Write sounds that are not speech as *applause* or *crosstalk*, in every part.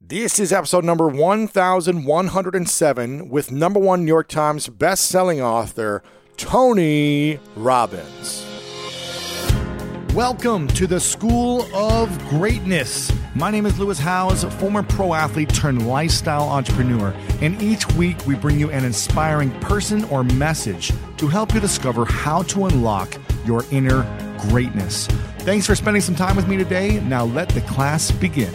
This is episode number 1107 with number one New York Times best-selling author Tony Robbins. Welcome to the School of Greatness. My name is Lewis Howes, former pro athlete turned lifestyle entrepreneur, and each week we bring you an inspiring person or message to help you discover how to unlock your inner greatness. Thanks for spending some time with me today. Now let the class begin.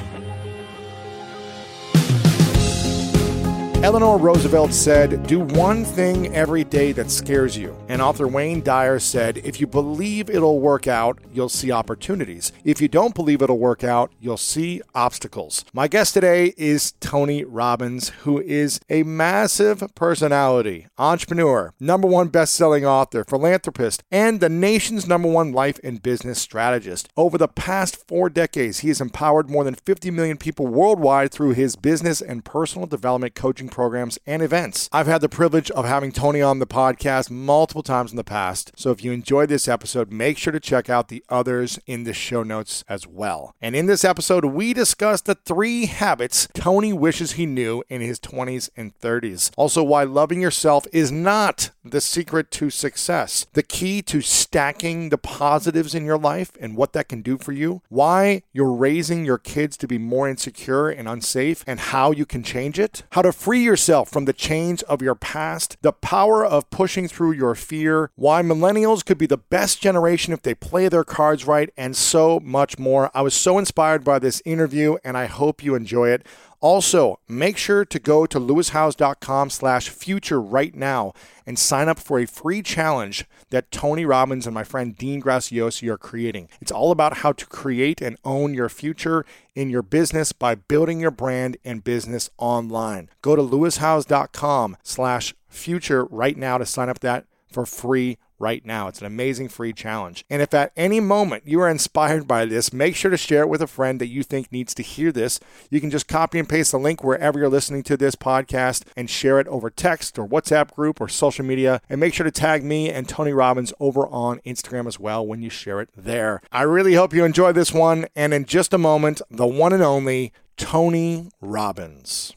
Eleanor Roosevelt said, Do one thing every day that scares you. And author Wayne Dyer said, If you believe it'll work out, you'll see opportunities. If you don't believe it'll work out, you'll see obstacles. My guest today is Tony Robbins, who is a massive personality, entrepreneur, number one best selling author, philanthropist, and the nation's number one life and business strategist. Over the past four decades, he has empowered more than 50 million people worldwide through his business and personal development coaching programs, and events. I've had the privilege of having Tony on the podcast multiple times in the past. So if you enjoyed this episode, make sure to check out the others in the show notes as well. And in this episode, we discuss the three habits Tony wishes he knew in his 20s and 30s. Also, why loving yourself is not the secret to success, the key to stacking the positives in your life and what that can do for you, why you're raising your kids to be more insecure and unsafe, and how you can change it, how to free yourself from the chains of your past, the power of pushing through your fear, why millennials could be the best generation if they play their cards right, and so much more. I was so inspired by this interview, and I hope you enjoy it. Also, make sure to go to lewishowes.com slash future right now and sign up for a free challenge that Tony Robbins and my friend Dean Graziosi are creating. It's all about how to create and own your future in your business by building your brand and business online. Go to lewishowes.com slash future right now to sign up that for free right now. It's an amazing free challenge. And if at any moment you are inspired by this, make sure to share it with a friend that you think needs to hear this. You can just copy and paste the link wherever you're listening to this podcast and share it over text or WhatsApp group or social media. And make sure to tag me and Tony Robbins over on Instagram as well when you share it there. I really hope you enjoy this one. And in just a moment, the one and only Tony Robbins.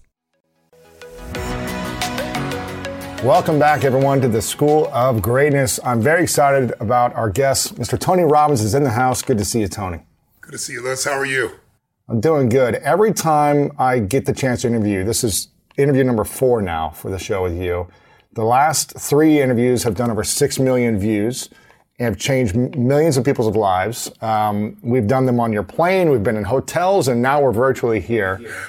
Welcome back, everyone, to the School of Greatness. I'm very excited about our guest. Mr. Tony Robbins is in the house. Good to see you, Tony. Good to see you, Liz. How are you? I'm doing good. Every time I get the chance to interview, this is interview number four now for the show with you. The last three interviews have done over six million views and have changed millions of people's lives. Um, we've done them on your plane, we've been in hotels, and now we're virtually here. Yeah.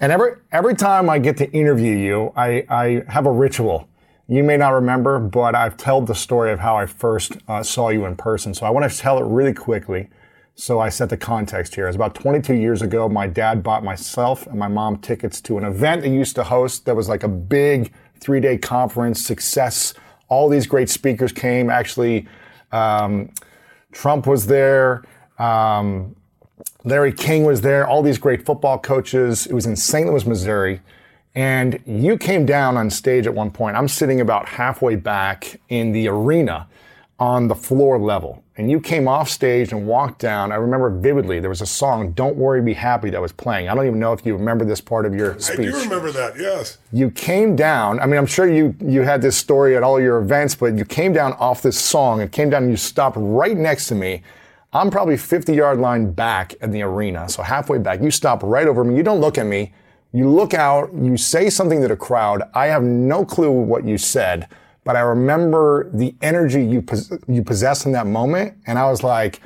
And every every time I get to interview you, I, I have a ritual. You may not remember, but I've told the story of how I first uh, saw you in person. So I want to tell it really quickly. So I set the context here. It was about 22 years ago. My dad bought myself and my mom tickets to an event they used to host that was like a big three day conference success. All these great speakers came. Actually, um, Trump was there. Um, Larry King was there, all these great football coaches. It was in St. Louis, Missouri. And you came down on stage at one point. I'm sitting about halfway back in the arena on the floor level. And you came off stage and walked down. I remember vividly, there was a song, Don't Worry, Be Happy, that was playing. I don't even know if you remember this part of your speech. I do remember that, yes. You came down, I mean, I'm sure you, you had this story at all your events, but you came down off this song and came down and you stopped right next to me I'm probably 50 yard line back in the arena, so halfway back. You stop right over me. You don't look at me. You look out, you say something to the crowd. I have no clue what you said, but I remember the energy you, pos- you possessed in that moment. And I was like,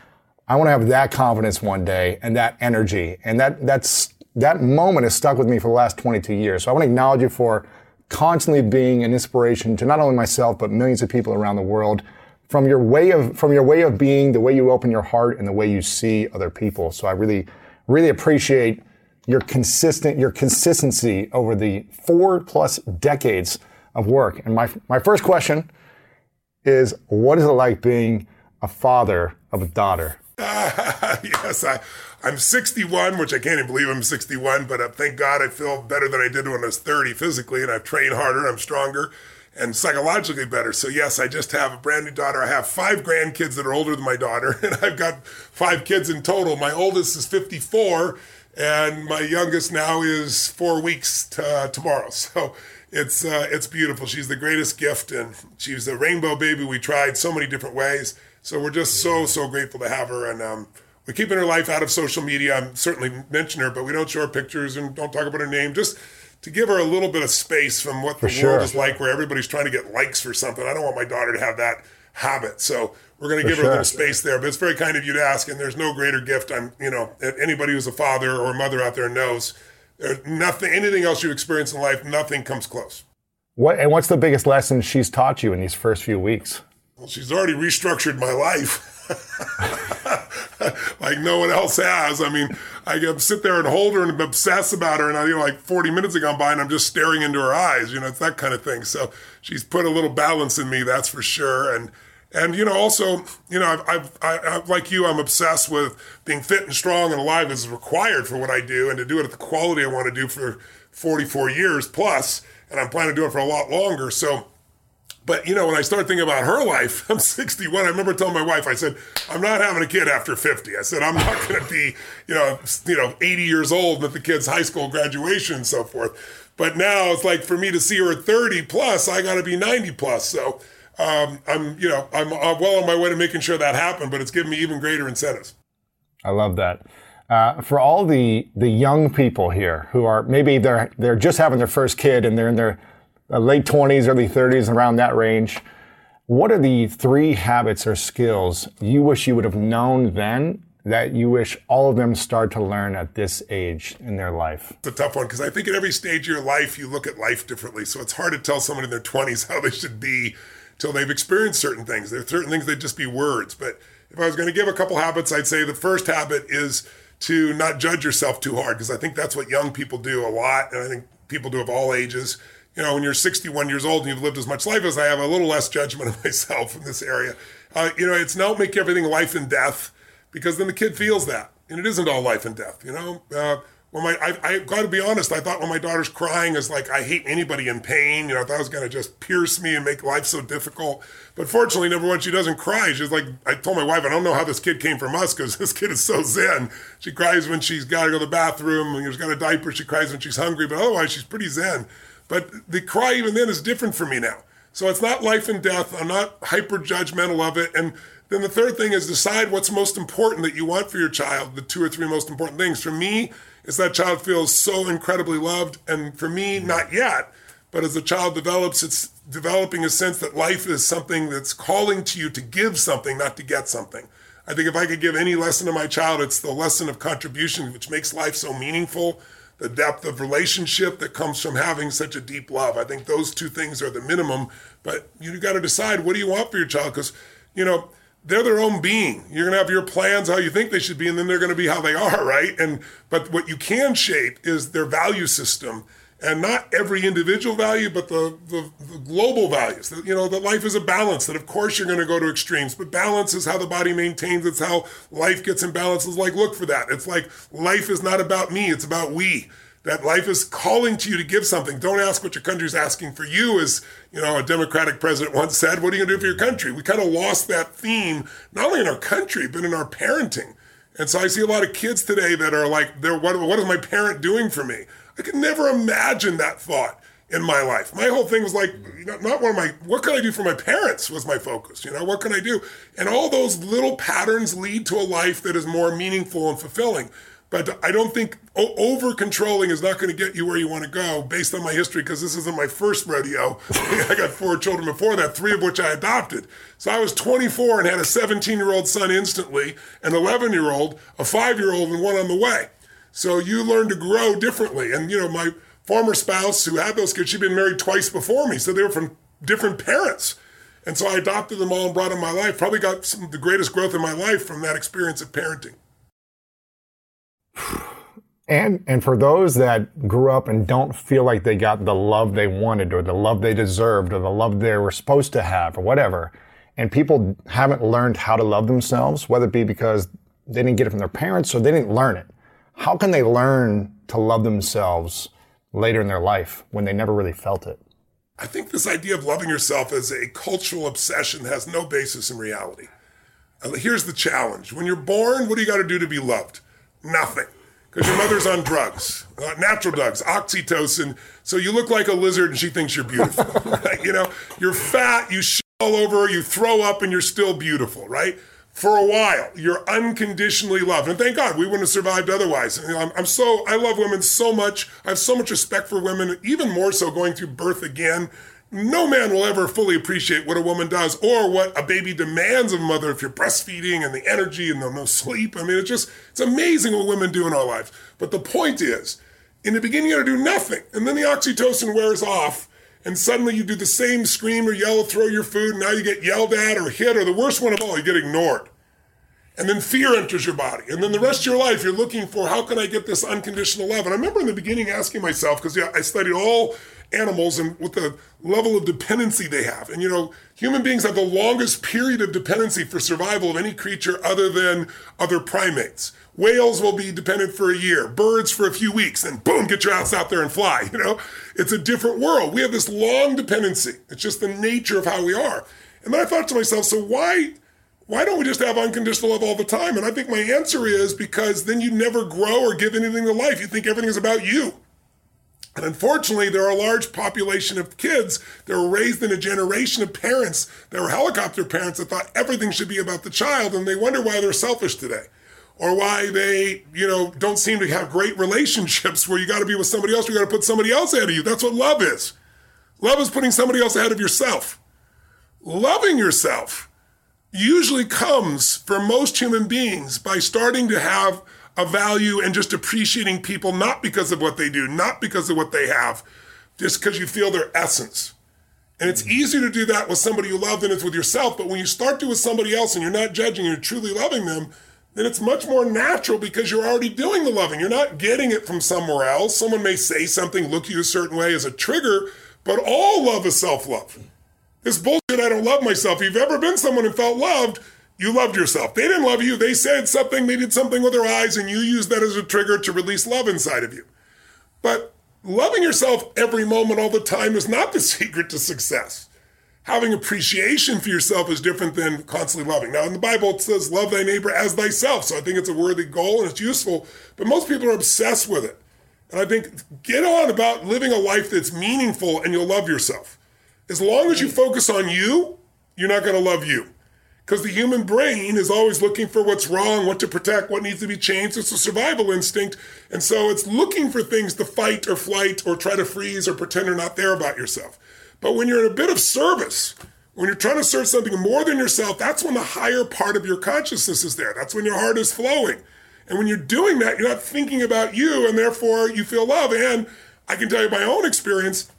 I want to have that confidence one day and that energy. And that, that's, that moment has stuck with me for the last 22 years. So I want to acknowledge you for constantly being an inspiration to not only myself, but millions of people around the world from your way of from your way of being, the way you open your heart, and the way you see other people. So I really, really appreciate your consistent your consistency over the four plus decades of work. And my my first question is what is it like being a father of a daughter? Uh, *laughs* yes, I, I'm 61, which I can't even believe I'm 61, but uh, thank God I feel better than I did when I was 30 physically, and I've trained harder, I'm stronger, and psychologically better. So, yes, I just have a brand new daughter. I have five grandkids that are older than my daughter, *laughs* and I've got five kids in total. My oldest is 54, and my youngest now is four weeks to, uh, tomorrow. *laughs* So, it's uh, it's beautiful. She's the greatest gift, and she's a rainbow baby. We tried so many different ways, so we're just so so grateful to have her. And um, we're keeping her life out of social media. I'm certainly mention her, but we don't show her pictures and don't talk about her name. Just to give her a little bit of space from what the sure. world is like, where everybody's trying to get likes for something. I don't want my daughter to have that habit, so we're going to give sure. her a little space there. But it's very kind of you to ask, and there's no greater gift. I'm, you know, anybody who's a father or a mother out there knows. There's nothing, anything else you experience in life, nothing comes close. What and what's the biggest lesson she's taught you in these first few weeks? Well, she's already restructured my life. *laughs* *laughs* like no one else has. I mean, I sit there and hold her and obsess about her, and I you know like 40 minutes have gone by, and I'm just staring into her eyes. You know, it's that kind of thing. So she's put a little balance in me, that's for sure. And and you know, also, you know, I've, I've I, I, like you, I'm obsessed with being fit and strong and alive is required for what I do, and to do it at the quality I want to do for 44 years plus and I'm planning to do it for a lot longer. So, but you know, when I start thinking about her life, *laughs* I'm 61. I remember telling my wife, I said, I'm not having a kid after 50. I said, I'm not *laughs* going to be, you know, you know, 80 years old at the kid's high school graduation and so forth. But now it's like for me to see her at 30 plus, I got to be 90 plus. So um, I'm, you know, I'm, I'm well on my way to making sure that happened. But it's given me even greater incentives. I love that. Uh, for all the the young people here who are maybe they're they're just having their first kid and they're in their uh, Uh, late 20s, early 30s, around that range, what are the three habits or skills you wish you would have known then that you wish all of them start to learn at this age in their life? It's a tough one because I think at every stage of your life, you look at life differently. So it's hard to tell someone in their 20s *laughs* how they should be till they've experienced certain things. There are certain things that just be words. But if I was going to give a couple habits, I'd say the first habit is to not judge yourself too hard because I think that's what young people do a lot, and I think people do of all ages. You know, when you're 61 years old and you've lived as much life as I have, a little less judgment *laughs* of myself in this area. Uh, you know, it's not make everything life and death because then the kid feels that, and it isn't all life and death. You know, uh, when my I, I got to be honest, I thought when my daughter's crying is like I hate anybody in pain. You know, I thought it was going to just pierce me and make life so difficult. But fortunately, number one, she doesn't cry. She's like I told my wife, I don't know how this kid came from us because *laughs* this kid is so zen. She cries when she's got to go to the bathroom. When she's got a diaper, she cries when she's hungry. But otherwise, she's pretty zen. But the cry even then is different for me now. So it's not life and death. I'm not hyper judgmental of it. And then the third thing is decide what's most important that you want for your child. The two or three most important things for me is that child feels so incredibly loved. And for me, mm-hmm. not yet. But as the child develops, it's developing a sense that life is something that's calling to you to give something, not to get something. I think if I could give any lesson to my child, it's the lesson of contribution, which makes life so meaningful, the depth of relationship that comes from having such a deep love. I think those two things are the minimum. But you got to decide what do you want for your child? Because, you know, they're their own being. You're going to have your plans how you think they should be, and then they're going to be how they are, right? And but what you can shape is their value system, and not every individual value, but the the, the global values. That you know that life is a balance. That of course you're going to go to extremes, but balance is how the body maintains. It's how life gets in balance. It's like look for that. It's like life is not about me. It's about we that life is calling to you to give something. Don't ask what your country's asking for you, as you know, a Democratic president once said. What are you gonna do for your country? We kind of lost that theme, not only in our country, but in our parenting. And so I see a lot of kids today that are like, "They're what, what is my parent doing for me? I could never imagine that thought in my life. My whole thing was like, not one of my, what can I do for my parents was my focus. You know, what can I do? And all those little patterns lead to a life that is more meaningful and fulfilling. But I don't think over controlling is not going to get you where you want to go based on my history because this isn't my first rodeo. *laughs* I got four children before that, three of which I adopted. So I was 24 and had a 17 year old son instantly, an 11 year old, a five year old, and one on the way. So you learn to grow differently. And, you know, my former spouse who had those kids, she'd been married twice before me. So they were from different parents. And so I adopted them all and brought them my life. Probably got some, the greatest growth in my life from that experience of parenting. And and for those that grew up and don't feel like they got the love they wanted or the love they deserved or the love they were supposed to have or whatever, and people haven't learned how to love themselves, whether it be because they didn't get it from their parents or they didn't learn it. How can they learn to love themselves later in their life when they never really felt it? I think this idea of loving yourself as a cultural obsession has no basis in reality. Uh, here's the challenge. When you're born, what do you got to do to be loved? Nothing. Because your mother's on drugs, uh, natural drugs, oxytocin. So you look like a lizard and she thinks you're beautiful. *laughs* right? You know, you're fat, you shit all over, you throw up, and you're still beautiful, right? For a while, you're unconditionally loved. And thank God we wouldn't have survived otherwise. I'm, I'm so, I love women so much. I have so much respect for women, even more so going through birth again no man will ever fully appreciate what a woman does or what a baby demands of a mother if you're breastfeeding and the energy and the no sleep. I mean, it's just, it's amazing what women do in our lives. But the point is, in the beginning, you gotta do nothing. And then the oxytocin wears off, and suddenly you do the same scream or yell, throw your food, and now you get yelled at or hit, or the worst one of all, you get ignored. And then fear enters your body. And then the rest of your life, you're looking for how can I get this unconditional love? And I remember in the beginning asking myself, because yeah, I studied all animals and with the level of dependency they have. And you know, human beings have the longest period of dependency for survival of any creature other than other primates. Whales will be dependent for a year, birds for a few weeks, and boom, get your ass out there and fly. *laughs* You know, it's a different world. We have this long dependency. It's just the nature of how we are. And then I thought to myself, so why? Why don't we just have unconditional love all the time? And I think my answer is because then you never grow or give anything to life. You think everything is about you. And unfortunately, there are a large population of kids that were raised in a generation of parents that were helicopter parents that thought everything should be about the child, and they wonder why they're selfish today. Or why they, you know, don't seem to have great relationships where you got to be with somebody else, you got to put somebody else ahead of you. That's what love is. Love is putting somebody else ahead of yourself. Loving yourself usually comes for most human beings by starting to have a value and just appreciating people not because of what they do, not because of what they have, just because you feel their essence. And it's mm-hmm. easier to do that with somebody you love than it's with yourself. But when you start to with somebody else and you're not judging, you're truly loving them, then it's much more natural because you're already doing the loving. You're not getting it from somewhere else. Someone may say something, look you a certain way as a trigger, but all love is self love. This bullshit, I don't love myself. If you've ever been someone who felt loved, you loved yourself. They didn't love you. They said something, they did something with their eyes, and you used that as a trigger to release love inside of you. But loving yourself every moment, all the time, is not the *laughs* secret to success. Having appreciation for yourself is different than constantly loving. Now, in the Bible, it says, Love thy neighbor as thyself. So I think it's a worthy goal and it's useful, but most people are obsessed with it. And I think get on about living a life that's meaningful and you'll love yourself. As long as you focus on you, you're not going to love you because the human brain is always looking for what's wrong, what to protect, what needs to be changed. It's a survival instinct. And so it's looking for things to fight or flight or try to freeze or pretend you're not there about yourself. But when you're in a bit of service, when you're trying to serve something more than yourself, that's when the higher part of your consciousness is there. That's when your heart is flowing. And when you're doing that, you're not thinking about you, and therefore you feel love. And I can tell you my own experience.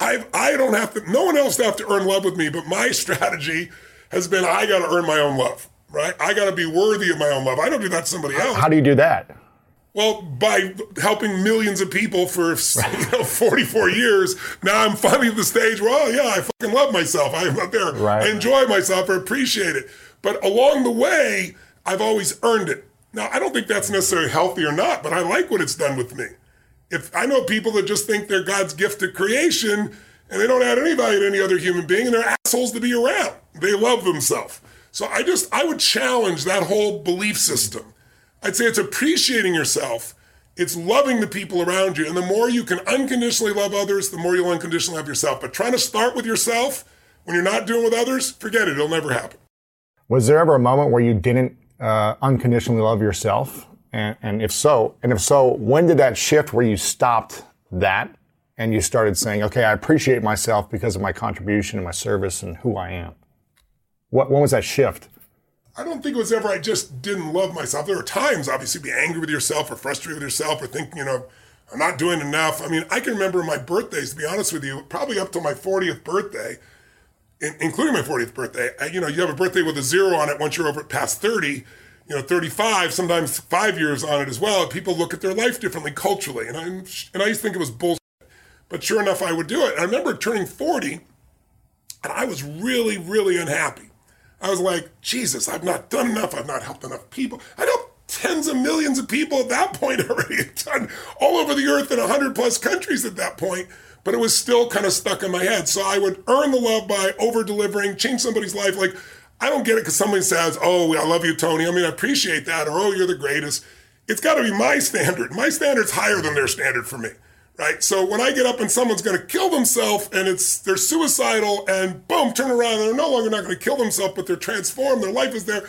I've, I don't have to, no one else have to earn love with me, but my *laughs* strategy has been I got to earn my own love, right? I got to be worthy of my own love. I don't do that to somebody else. How do you do that? Well, by helping millions of people for *laughs* you know, 44 years, now I'm finally at the stage where, oh, yeah, I fucking love myself. I'm out there. Right. I enjoy myself. I appreciate it. But along the way, I've always earned it. Now, I don't think that's necessarily healthy or not, but I like what it's done with me. If I know people that just think they're God's gift to creation and they don't add any value to any other human being and they're assholes to be around. They love themselves. So I just, I would challenge that whole belief system. I'd say it's appreciating yourself. It's loving the people around you. And the more you can unconditionally love others, the more you'll unconditionally love yourself. But trying to start with yourself when you're not doing with others, forget it. It'll never happen. Was there ever a moment where you didn't uh, unconditionally love yourself? And, and if so, and if so, when did that shift where you stopped that and you started saying, okay, I appreciate myself because of my contribution and my service and who I am? What, when was that shift? I don't think it was ever I just didn't love myself. There were times, obviously, be angry with yourself or frustrated with yourself or thinking, you know, I'm not doing enough. I mean, I can remember my birthdays, to be honest with you, probably up to my 40th birthday, including my 40th birthday. You know, you have a birthday with a zero on it once you're over past 30, you know, 35, sometimes five years on it as well. People look at their life differently culturally. And i'm and I used to think it was bullshit. But sure enough, I would do it. I remember turning 40, and I was really, really unhappy I was like, Jesus, I've not done enough. I've not helped enough people. I know tens of millions of people at that *laughs* point already done all over the earth in 100 plus countries at that point but it was still kind of stuck in my head so i would earn the love by over delivering change somebody's life like i don't get it because somebody says oh i love you tony i mean i appreciate that or oh you're the greatest it's got to be my standard my standard's higher than their standard for me right so when i get up and someone's going to kill themselves and it's they're suicidal and boom turn around and they're no longer not going to kill themselves but they're transformed their life is there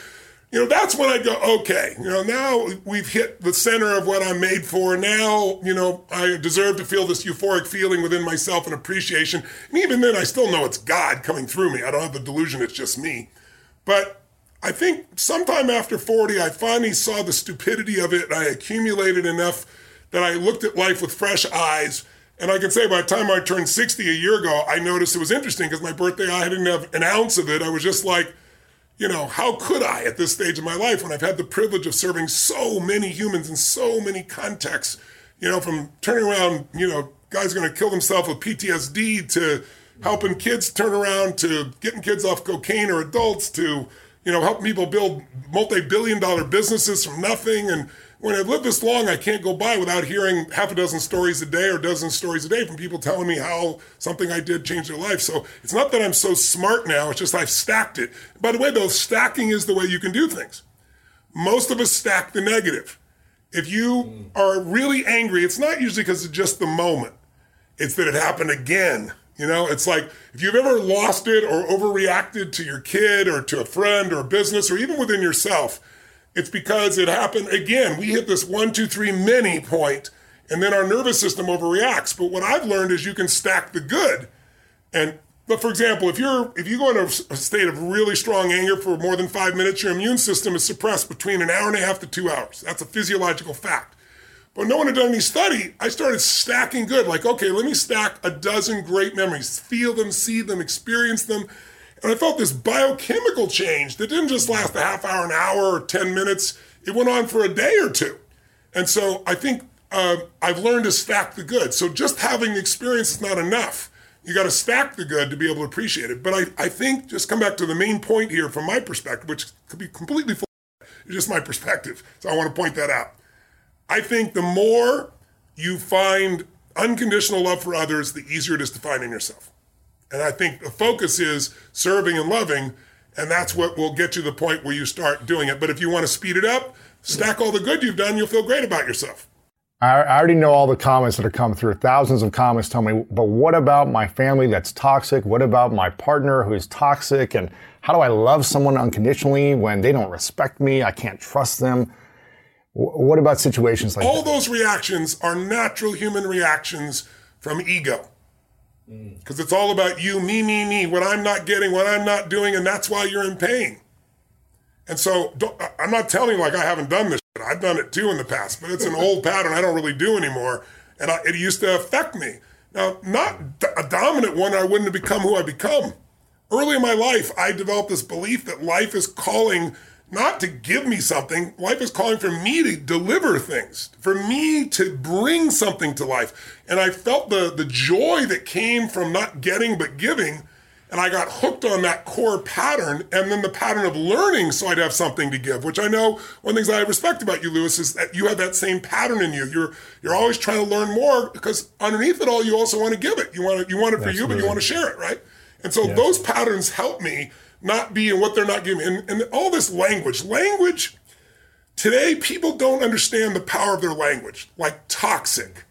you know, that's when I go, okay, you know, now we've hit the center of what I'm made for. Now, you know, I deserve to feel this euphoric feeling within myself and appreciation. And even then, I still know it's God coming through me. I don't have the delusion it's just me. But I think sometime after 40, I finally saw the stupidity of it. And I accumulated enough that I looked at life with fresh eyes. And I can say by the time I turned 60 a year ago, I noticed it was interesting because my birthday, I didn't have an ounce of it. I was just like, you know, how could I at this stage of my life when I've had the privilege of serving so many humans in so many contexts, you know, from turning around, you know, guys going to kill themselves with PTSD to helping kids turn around to getting kids off cocaine or adults to, you know, helping people build multi billion dollar businesses from nothing and when I've lived this long, I can't go by without hearing half a dozen stories a day or a dozen stories a day from people telling me how something I did changed their life. So it's not that I'm so smart now, it's just I've stacked it. By the way, though, stacking is the way you can do things. Most of us stack the negative. If you mm. are really angry, it's not usually because of just the moment, it's that it happened again. You know, it's like if you've ever lost it or overreacted to your kid or to a friend or a business or even within yourself, it's because it happened again. We hit this one, two, three many point, and then our nervous system overreacts. But what I've learned is you can stack the good. And but for example, if you're if you go into a state of really strong anger for more than five minutes, your immune system is suppressed between an hour and a half to two hours. That's a physiological fact. But no one had done any study. I started stacking good. Like, okay, let me stack a dozen great memories, feel them, see them, experience them and I felt this biochemical change that didn't just last a half hour, an hour, or 10 minutes. It went on for a day or two. And so I think uh, I've learned to stack the good. So just having the experience is not enough. You got to stack the good to be able to appreciate it. But I, I think, just come back to the main point here from my perspective, which could be completely full, it's just my perspective. So I want to point that out. I think the more you find unconditional love for others, the easier it is to find in yourself. And I think the focus is serving and loving, and that's what will get you to the point where you start doing it. But if you want to speed it up, stack all the good you've done, you'll feel great about yourself. I already know all the comments that have come through. Thousands of comments tell me, but what about my family that's toxic? What about my partner who's toxic? And how do I love someone unconditionally when they don't respect me? I can't trust them. What about situations like all that? those reactions are natural human reactions from ego mm. because it's all about you, me, me, me, what I'm not getting, what I'm not doing, and that's why you're in pain. And so I'm not telling you like I haven't done this. Shit. I've done it too in the past, but it's an old *laughs* pattern I don't really do anymore, and I, it used to affect me. Now, not a dominant one, I wouldn't have become who I become. Early in my life, I developed this belief that life is calling not to give me something. Life is calling for me to deliver things, for me to bring something to life. And I felt the, the joy that came from not getting but giving. And I got hooked on that core pattern and then the pattern of learning so I'd have something to give, which I know one of the things I respect about you, Lewis, is that you have that same pattern in you. You're you're always trying to learn more because underneath it all, you also want to give it. You want it, you want it for you, but you want to share it, right? And so those patterns help me not be and what they're not giving. And, and all this language, language, today people don't understand the power of their language, like toxic.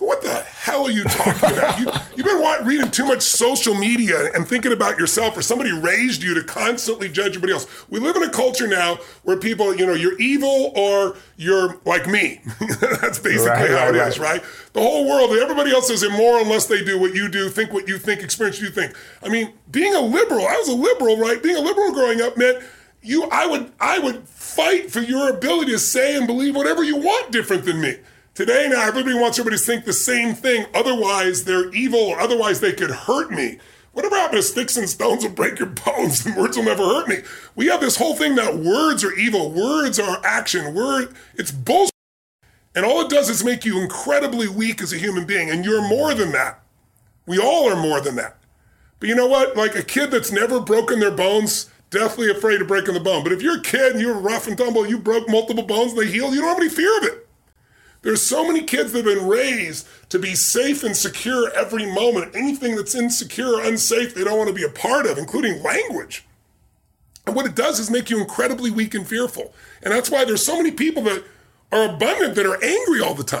What the hell are you talking about? you, have been reading too much social media and thinking about yourself, or somebody raised you to constantly judge everybody else. We live in a culture now where people, you know, you're evil or you're like me. *laughs* That's basically right, how right, it is, right. right? The whole world, everybody else is immoral unless they do what you do, think what you think, experience what you think. I mean, being a liberal, I was a liberal, right? Being a liberal growing up meant you, I would, I would fight for your ability to say and believe whatever you want different than me. Today, now everybody wants everybody to think the same thing. Otherwise, they're evil, or otherwise they could hurt me. Whatever happened to sticks and stones will break your bones and words will never hurt me? We have this whole thing that words are evil, words are action, word it's bullshit. And all it does is make you incredibly weak as a human being, and you're more than that. We all are more than that. But you know what? Like a kid that's never broken their bones deathly afraid of breaking the bone. But if you're a kid and you're rough and tumble, you broke multiple bones and they heal, you don't have any fear of it. There's so many kids that have been raised to be safe and secure every moment. Anything that's insecure or unsafe, they don't want to be a part of, including language. And what it does is make you incredibly weak and fearful. And that's why there's so many people that are abundant that are angry all the time.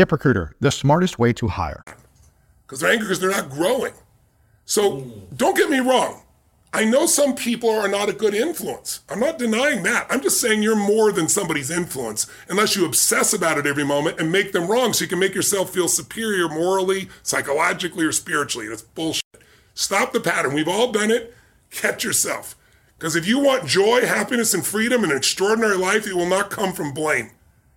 ZipRecruiter, the smartest way to hire. Because they're angry because they're not growing. So don't get me wrong. I know some people are not a good influence. I'm not denying that. I'm just saying you're more than somebody's influence unless you obsess about it every moment and make them wrong so you can make yourself feel superior morally, psychologically, or spiritually. That's bullshit. Stop the pattern. We've all done it. Catch yourself. Because if you want joy, happiness, and freedom and an extraordinary life, it will not come from blame.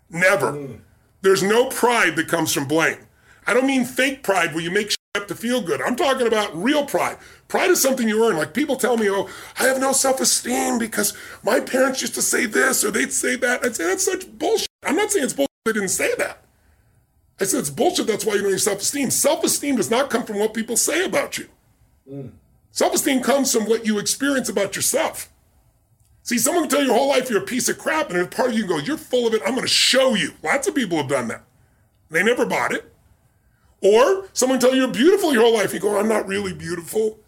Never. There's no pride that comes from blame. I don't mean fake pride where you make up to feel good. I'm talking about real pride. Pride is something you earn. Like people tell me, oh, I have no self esteem because my parents used to say this or they'd say that. I'd say that's such bullshit. I'm not saying it's bullshit they didn't say that. I said it's bullshit. That's why you don't have self esteem. Self esteem does not come from what people say about you. Mm. Self esteem comes from what you experience about yourself. See, someone can tell you your whole life you're a piece of crap, and if part of you can go, You're full of it. I'm going to show you. Lots of people have done that. They never bought it. Or someone tell you you're beautiful your whole life. You go, I'm not really beautiful.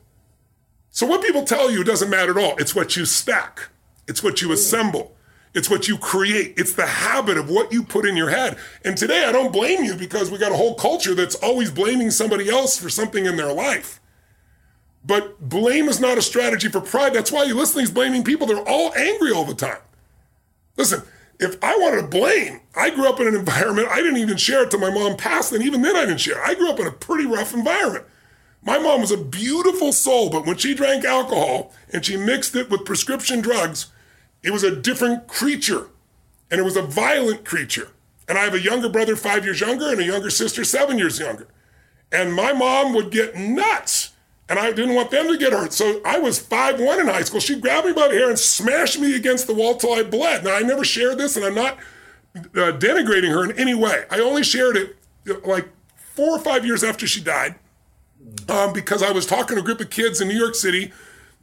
So what people tell you doesn't matter at all. It's what you stack. It's what you assemble. It's what you create. It's the habit of what you put in your head. And today I don't blame you because we got a whole culture that's always blaming somebody else for something in their life. But blame is not a strategy for pride. That's why you listen to these blaming people. They're all angry all the time. Listen, if I wanted to blame, I grew up in an environment, I didn't even share it till my mom passed, and even then I didn't share. I grew up in a pretty rough environment. My mom was a beautiful soul, but when she drank alcohol and she mixed it with prescription drugs, it was a different creature. And it was a violent creature. And I have a younger brother, five years younger, and a younger sister, seven years younger. And my mom would get nuts and I didn't want them to get hurt. So I was five one in high school. She grabbed me by the hair and smashed me against the wall till I bled. Now I never shared this, and I'm not uh, denigrating her in any way. I only shared it like four or five years after she died. um, because I was talking to a group of kids in New York City,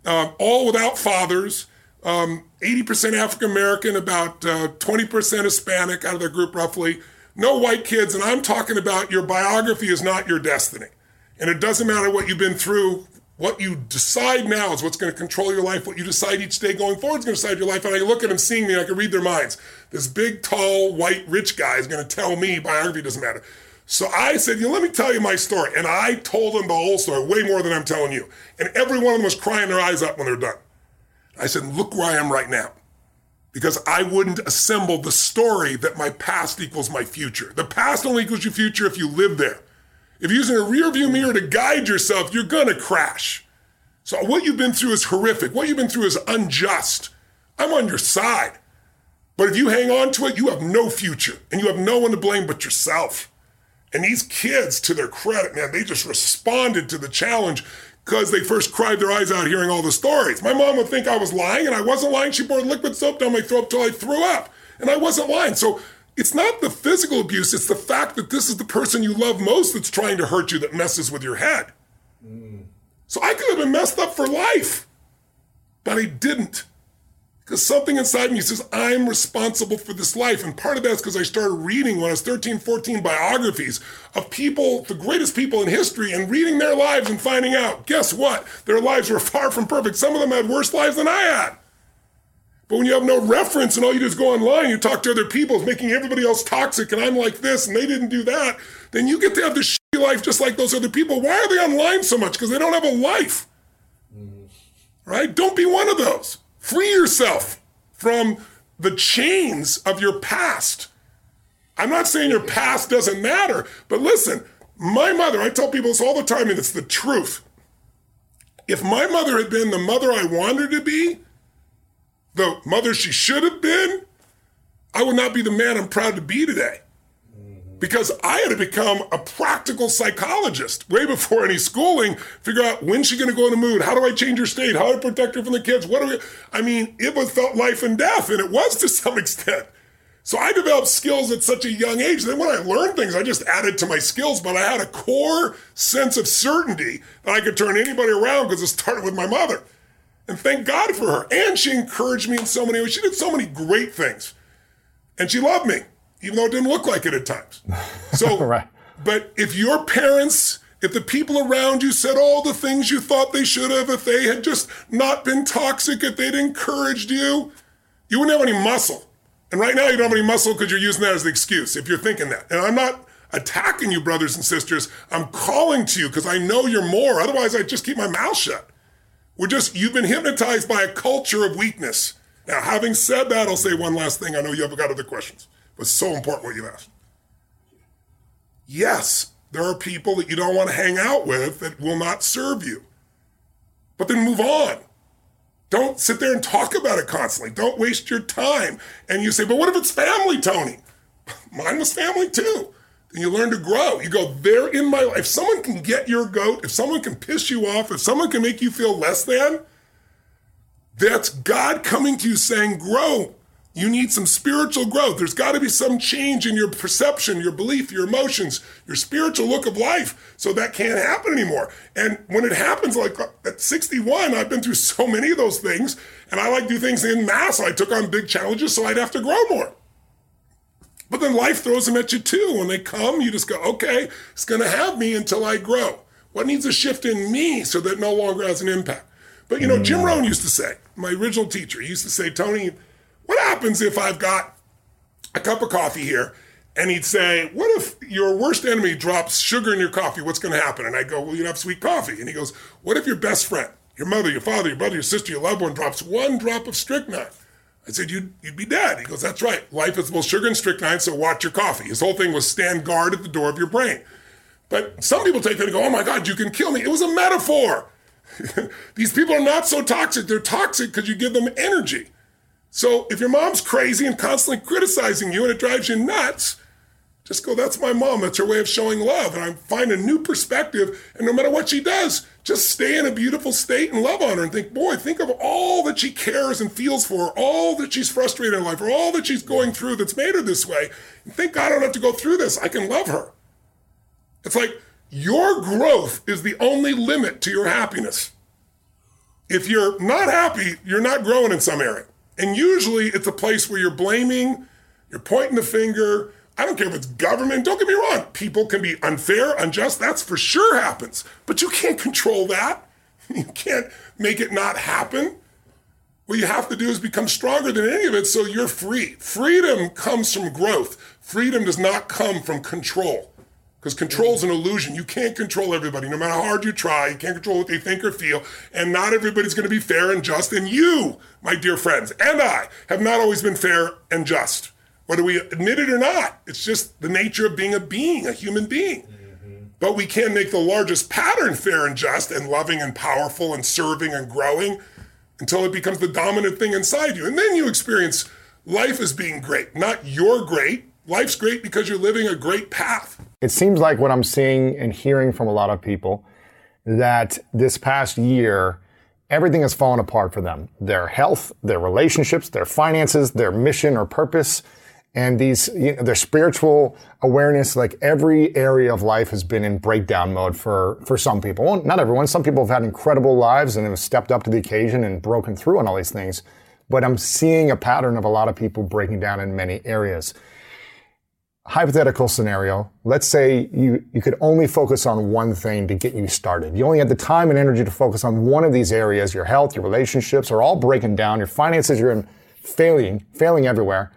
um, all without fathers, um, 80% African American, about uh, 20% Hispanic out of their group roughly, no white kids. And I'm talking about your biography is not your destiny. And it doesn't matter what you've been through. What you decide now is what's going to control your life. What you decide each day going forward is going to decide your life. And I look at them seeing me, I can read their minds. This big, tall, white, rich guy is going to tell me biography doesn't matter. So I said, you know, let me tell you my story. And I told them the whole story, way more than I'm telling you. And every one of them was crying their eyes up when they're done. I said, look where I am right now. Because I wouldn't assemble the story that my past equals my future. The past only equals your future if you live there. If you're using a rear view mirror to guide yourself, you're going to crash. So what you've been through is horrific. What you've been through is unjust. I'm on your side. But if you hang on to it, you have no future and you have no one to blame but yourself. And these kids, to their credit, man, they just responded to the challenge because they first cried their eyes out hearing all the stories. My mom would think I was lying, and I wasn't lying. She poured liquid soap down my throat till I threw up, and I wasn't lying. So it's not the physical abuse, it's the fact that this is the person you love most that's trying to hurt you that messes with your head. Mm. So I could have been messed up for life, but I didn't. Because something inside me says, I'm responsible for this life. And part of that's because I started reading when I was 13, 14 biographies of people, the greatest people in history, and reading their lives and finding out, guess what? Their lives were *laughs* far from perfect. Some of them had worse lives than I had. But when you have no reference and all you do is go online, you talk to other people, it's making everybody else toxic, and I'm like this, and they didn't do that, then you get to have this shitty life just like those other people. Why are they online so much? Because they don't have a life. Mm-hmm. Right? Don't be one of those. Free yourself from the chains of your past. I'm not saying your past doesn't matter, but listen, my mother, I tell people this all the time, and it's the truth. If my mother had been the mother I wanted to be, the mother she should have been, I would not be the man I'm proud to be today. Because I had to become a practical psychologist way before any schooling, figure out when's she gonna go in the mood, how do I change her state, how I protect her from the kids, what do we I mean, it was felt life and death, and it was to *laughs* some extent. So I developed skills at such a young age. Then when I learned things, I just added to my skills, but I had a core sense of certainty that I could turn anybody around because it started with my mother. And thank God for her. And she encouraged me in so many ways. She did so many great things. And she loved me, even though it didn't look like it at times. *laughs* So, right. but if your parents, if the people around you said all the things you thought they should have, if they had just not been toxic, if they'd encouraged you, you wouldn't have any muscle. And right now you don't have any muscle because you're using that as the excuse, if you're thinking that. And I'm not attacking you, brothers and sisters. I'm calling to you because I know you're more. Otherwise, I'd just keep my mouth shut. We're just, you've been hypnotized by a culture of weakness. Now, having said that, I'll say one last thing. I know you haven't got other questions, but so important what you asked. Yes, there are people that you don't want to hang out with that will not serve you. But then move on. Don't sit there and talk about it constantly. Don't waste your time. And you say, but what if it's family, Tony? *laughs* Mine was family too and you learn to grow. You go, they're in my life. If someone can get your goat, if someone can piss you off, if someone can make you feel less than, that's God coming to you saying, grow. You need some spiritual growth. There's got to be some change in your perception, your belief, your emotions, your spiritual look of life. So that can't happen anymore. And when it happens, like at 61, I've been through *laughs* so many of those things, and I like do things in mass. I took on big challenges, so I'd have to grow more. But then life throws them at you too. When they come, you just go, okay, it's going to have me until I grow. What needs a shift in me so that no longer has an impact? But you know, Jim mm. Rohn used to say, my original teacher, he used to say, Tony, what happens if I've got a cup of coffee here? And he'd say, What if your worst enemy drops sugar in your coffee? What's going to happen? And I go, Well, you'd have sweet coffee. And he goes, What if your best friend, your mother, your father, your brother, your sister, your loved one drops one drop of strychnine? I said, you'd, you'd be dead. He goes, that's right. Life is both sugar and strychnine, so watch your coffee. His whole thing was stand guard at the door of your brain. But some people take that and go, oh my God, you can kill me. It was a metaphor. *laughs* These people are not so toxic. They're toxic because you give them energy. So if your mom's crazy and constantly criticizing you and it drives you nuts, just go, that's my mom. That's her way of showing love. And I find a new perspective. And no matter what she does, just stay in a beautiful state and love on her and think, boy, think of all that she cares and feels for, all that she's frustrated in life, or all that she's going through that's made her this way. And think, God, I don't have to go through this. I can love her. It's like Your growth is the only limit to your happiness. If you're not happy, you're not growing in some area. And usually it's a place where you're blaming, you're pointing the finger. I don't care if it's government, don't get me wrong. People can be unfair, unjust, that's for sure happens. But you can't control that. *laughs* You can't make it not happen. What you have to do is become stronger than any of it so you're free. Freedom comes from growth. Freedom does not come from control. Because control is an illusion. You can't control everybody. No matter how hard you try, you can't control what they think or feel. And not everybody's going to be fair and just. And you, my dear friends, and I have not always been fair and just. Whether we admit it or not, it's just the nature of being a being, a human being. Mm-hmm. But we can make the largest pattern fair and just and loving and powerful and serving and growing until it becomes the dominant thing inside you. And then you experience life as being great, not you're great. Life's great because you're living a great path. It seems like what I'm seeing and hearing from a lot of people that this past year, everything has fallen apart for them. Their health, their relationships, their finances, their mission or purpose, and these, you know, their spiritual awareness, like every area of life has been in breakdown mode for, for some people. Well, not everyone. Some people have had incredible lives and have stepped up to the occasion and broken through on all these things. But I'm seeing a pattern of a lot of people breaking down in many areas hypothetical scenario, let's say you, you could only focus on one thing to get you started. You only had the time and energy to focus on one of these areas. Your health, your relationships are all breaking down. Your finances, you're in failing, failing everywhere.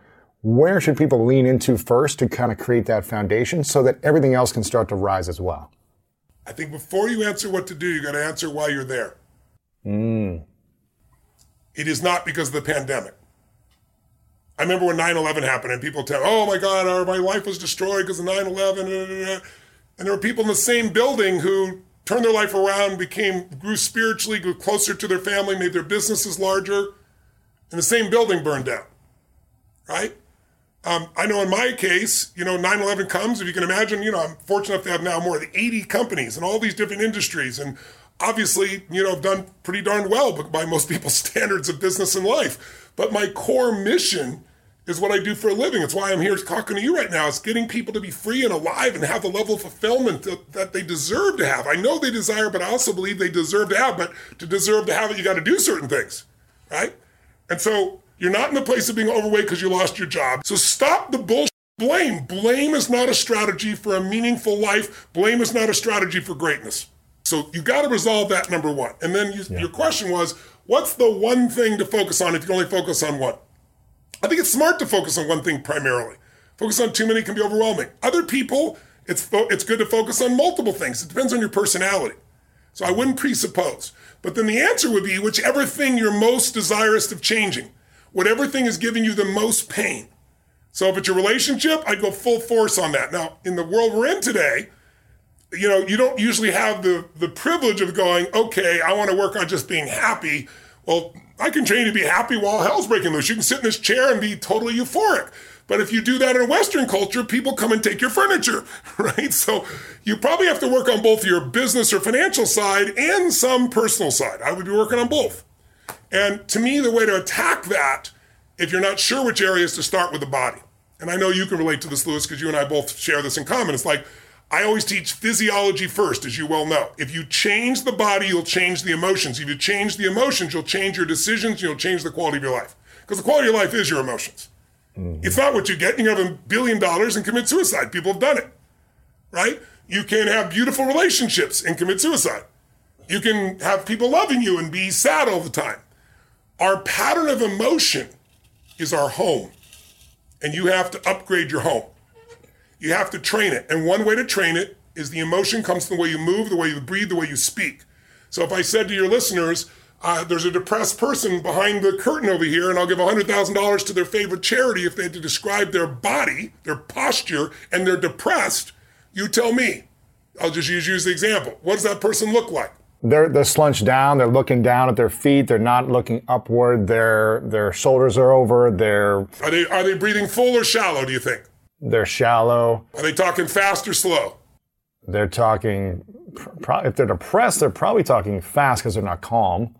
Where should people lean into first to kind of create that foundation so that everything else can start to rise as well? I think before you answer what to do, you got to answer why you're there. Mm. It is not because of the pandemic. I remember when 9 11 happened and people tell, oh my God, our, my life was destroyed because of 9 11. And there were people in the same building who turned their life around, became, grew spiritually, grew closer to their family, made their businesses larger, and the same building burned down. Right? Um, I know in my case, you know, 9 11 comes, if you can imagine, you know, I'm fortunate enough to have now more than 80 companies in all these different industries. And obviously, you know, I've done pretty darn well by most *laughs* people's standards of business and life. But my core mission is what I do for a living. It's why I'm here talking to you right now. It's getting people to be free and alive and have the level of fulfillment that, that they deserve to have. I know they desire, but I also believe they deserve to have. But to deserve to have it, you got to do certain things, right? And so you're not in the place of being overweight because you lost your job. So stop the bullshit. Blame. Blame is not a strategy for a meaningful life. Blame is not a strategy for greatness. So you got to resolve that number one. And then you, yeah. your question was, what's the one thing to focus on if you can only focus on one? I think it's smart to focus on one thing primarily. Focus on too many can be overwhelming. Other people, it's fo- it's good to focus on multiple things. It depends on your personality. So I wouldn't presuppose. But then the answer would be whichever thing you're most desirous of changing, whatever thing is giving you the most pain. So if it's your relationship, I'd go full force on that. Now, in the world we're in today, you know, you don't usually have the the privilege of going, okay, I want to work on just being happy. Well, I can train you to be happy while hell's breaking loose. You can sit in this chair and be totally euphoric. But if you do that in a Western culture, people come and take your furniture, *laughs* right? So you probably have to work on both your business or financial side and some personal side. I would be working on both. And to me, the way to attack that, if you're not sure which areas to start with the body, and I know you can relate to this, Lewis, because you and I both share this in common. It's like I always teach physiology first, as you well know. If you change the body, you'll change the emotions. If you change the emotions, you'll change your decisions, you'll change the quality of your life. Because the quality of your life is your emotions. Mm-hmm. It's not what you get. You can have a billion dollars and commit suicide. People have done it, right? You can have beautiful relationships and commit suicide. You can have people loving you and be sad all the time. Our pattern of emotion is our home, and you have to upgrade your home. You have to train it. And one way to train it is the emotion comes from the way you move, the way you breathe, the way you speak. So if I said to your listeners, uh, there's a depressed person behind the curtain over here, and I'll give $100,000 to their favorite charity if they had to describe their body, their posture, and they're depressed, you tell me. I'll just use you as the example. What does that person look like? They're, they're slunched down. They're looking down at their feet. They're not looking upward. Their, their shoulders are over. They're. Are they, are they breathing full or shallow, do you think? They're shallow. Are they talking fast or slow? They're talking, if they're depressed, they're probably talking fast because they're not calm.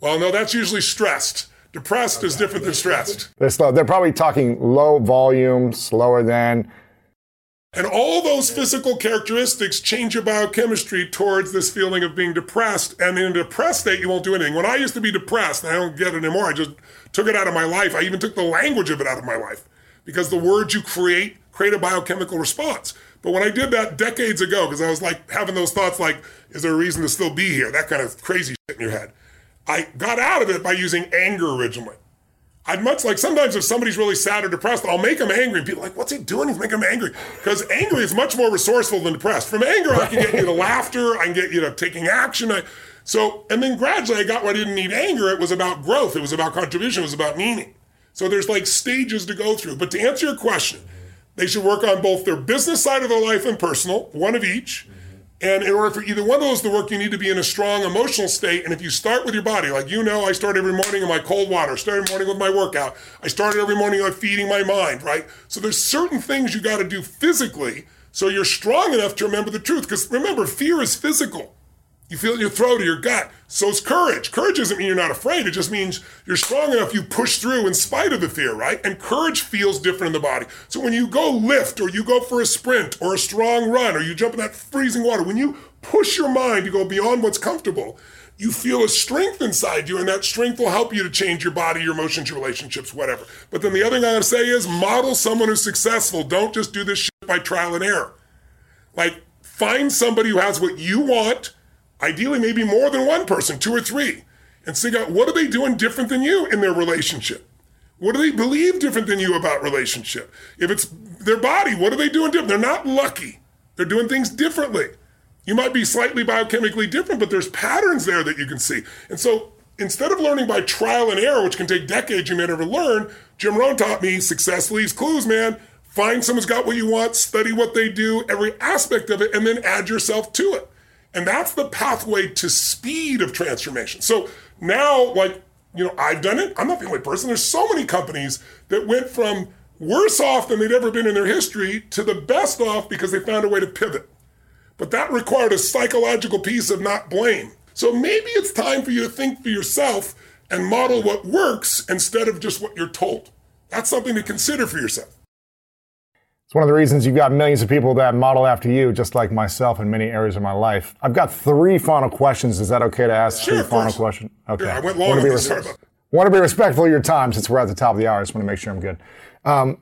Well, no, that's usually stressed. Depressed okay. is different than stressed. They're slow. They're probably talking low volume, slower than. And all those physical characteristics change your biochemistry towards this feeling of being depressed. And in a depressed state, you won't do anything. When I used to be depressed, and I don't get it anymore. I just took it out of my life. I even took the language of it out of my life because the words you create create a biochemical response. But when I did that decades ago, because I was like having those thoughts like, is there a reason to still be here? That kind of crazy shit in your head. I got out of it by using anger originally. I'd much like sometimes if somebody's really sad or depressed, I'll make them angry. And people are like, what's he doing? He's making them angry. Because angry is much more resourceful than depressed. From anger, I can get you to laughter, I can get you to taking action. I, so, and then gradually I got where I didn't need anger. It was about growth, it was about contribution, it was about meaning. So there's like stages to go through. But to answer your question, they should work on both their business side of their life and personal, one of each. And in order for either one of those to work, you need to be in a strong emotional state. And if you start with your body, like you know, I start every morning in my cold water, start every morning with my workout. I started every morning on feeding my mind, right? So there's certain things you got to do physically so you're strong enough to remember the truth. Because remember, fear is physical. You feel it in your throat or your gut. So it's courage. Courage doesn't mean you're not afraid. It just means you're strong enough you push through in spite of the fear, right? And courage feels different in the body. So when you go lift or you go for a sprint or a strong run or you jump in that freezing water, when you push your mind to go beyond what's comfortable, you feel a strength inside you, and that strength will help you to change your body, your emotions, your relationships, whatever. But then the other thing I gotta say is model someone who's successful. Don't just do this shit by trial and error. Like, find somebody who has what you want ideally maybe more than one person, two or three, and figure out what are they doing different than you in their relationship? What do they believe different than you about relationship? If it's their body, what are they doing different? They're not lucky. They're doing things differently. You might be slightly biochemically different, but there's patterns there that you can see. And so instead of learning by trial and error, which can take decades you may never learn, Jim Rohn taught me success leaves clues, man. Find someone's got what you want, study what they do, every aspect of it, and then add yourself to it. And that's the pathway to speed of transformation. So now, like, you know, I've done it. I'm not the only person. There's so many companies that went from worse off than they'd ever been in their history to the best off because they found a way to pivot. But that required a psychological piece of not blame. So maybe it's time for you to think for yourself and model what works instead of just what you're told. That's something to consider for yourself. It's one of the reasons you've got millions of people that model after you, just like myself in many areas of my life. I've got three final questions. Is that okay to ask sure, three final questions? Okay. Yeah, I went long want to, be res- want to be respectful of your time since we're at the top of the hour. I just want to make sure I'm good. Um,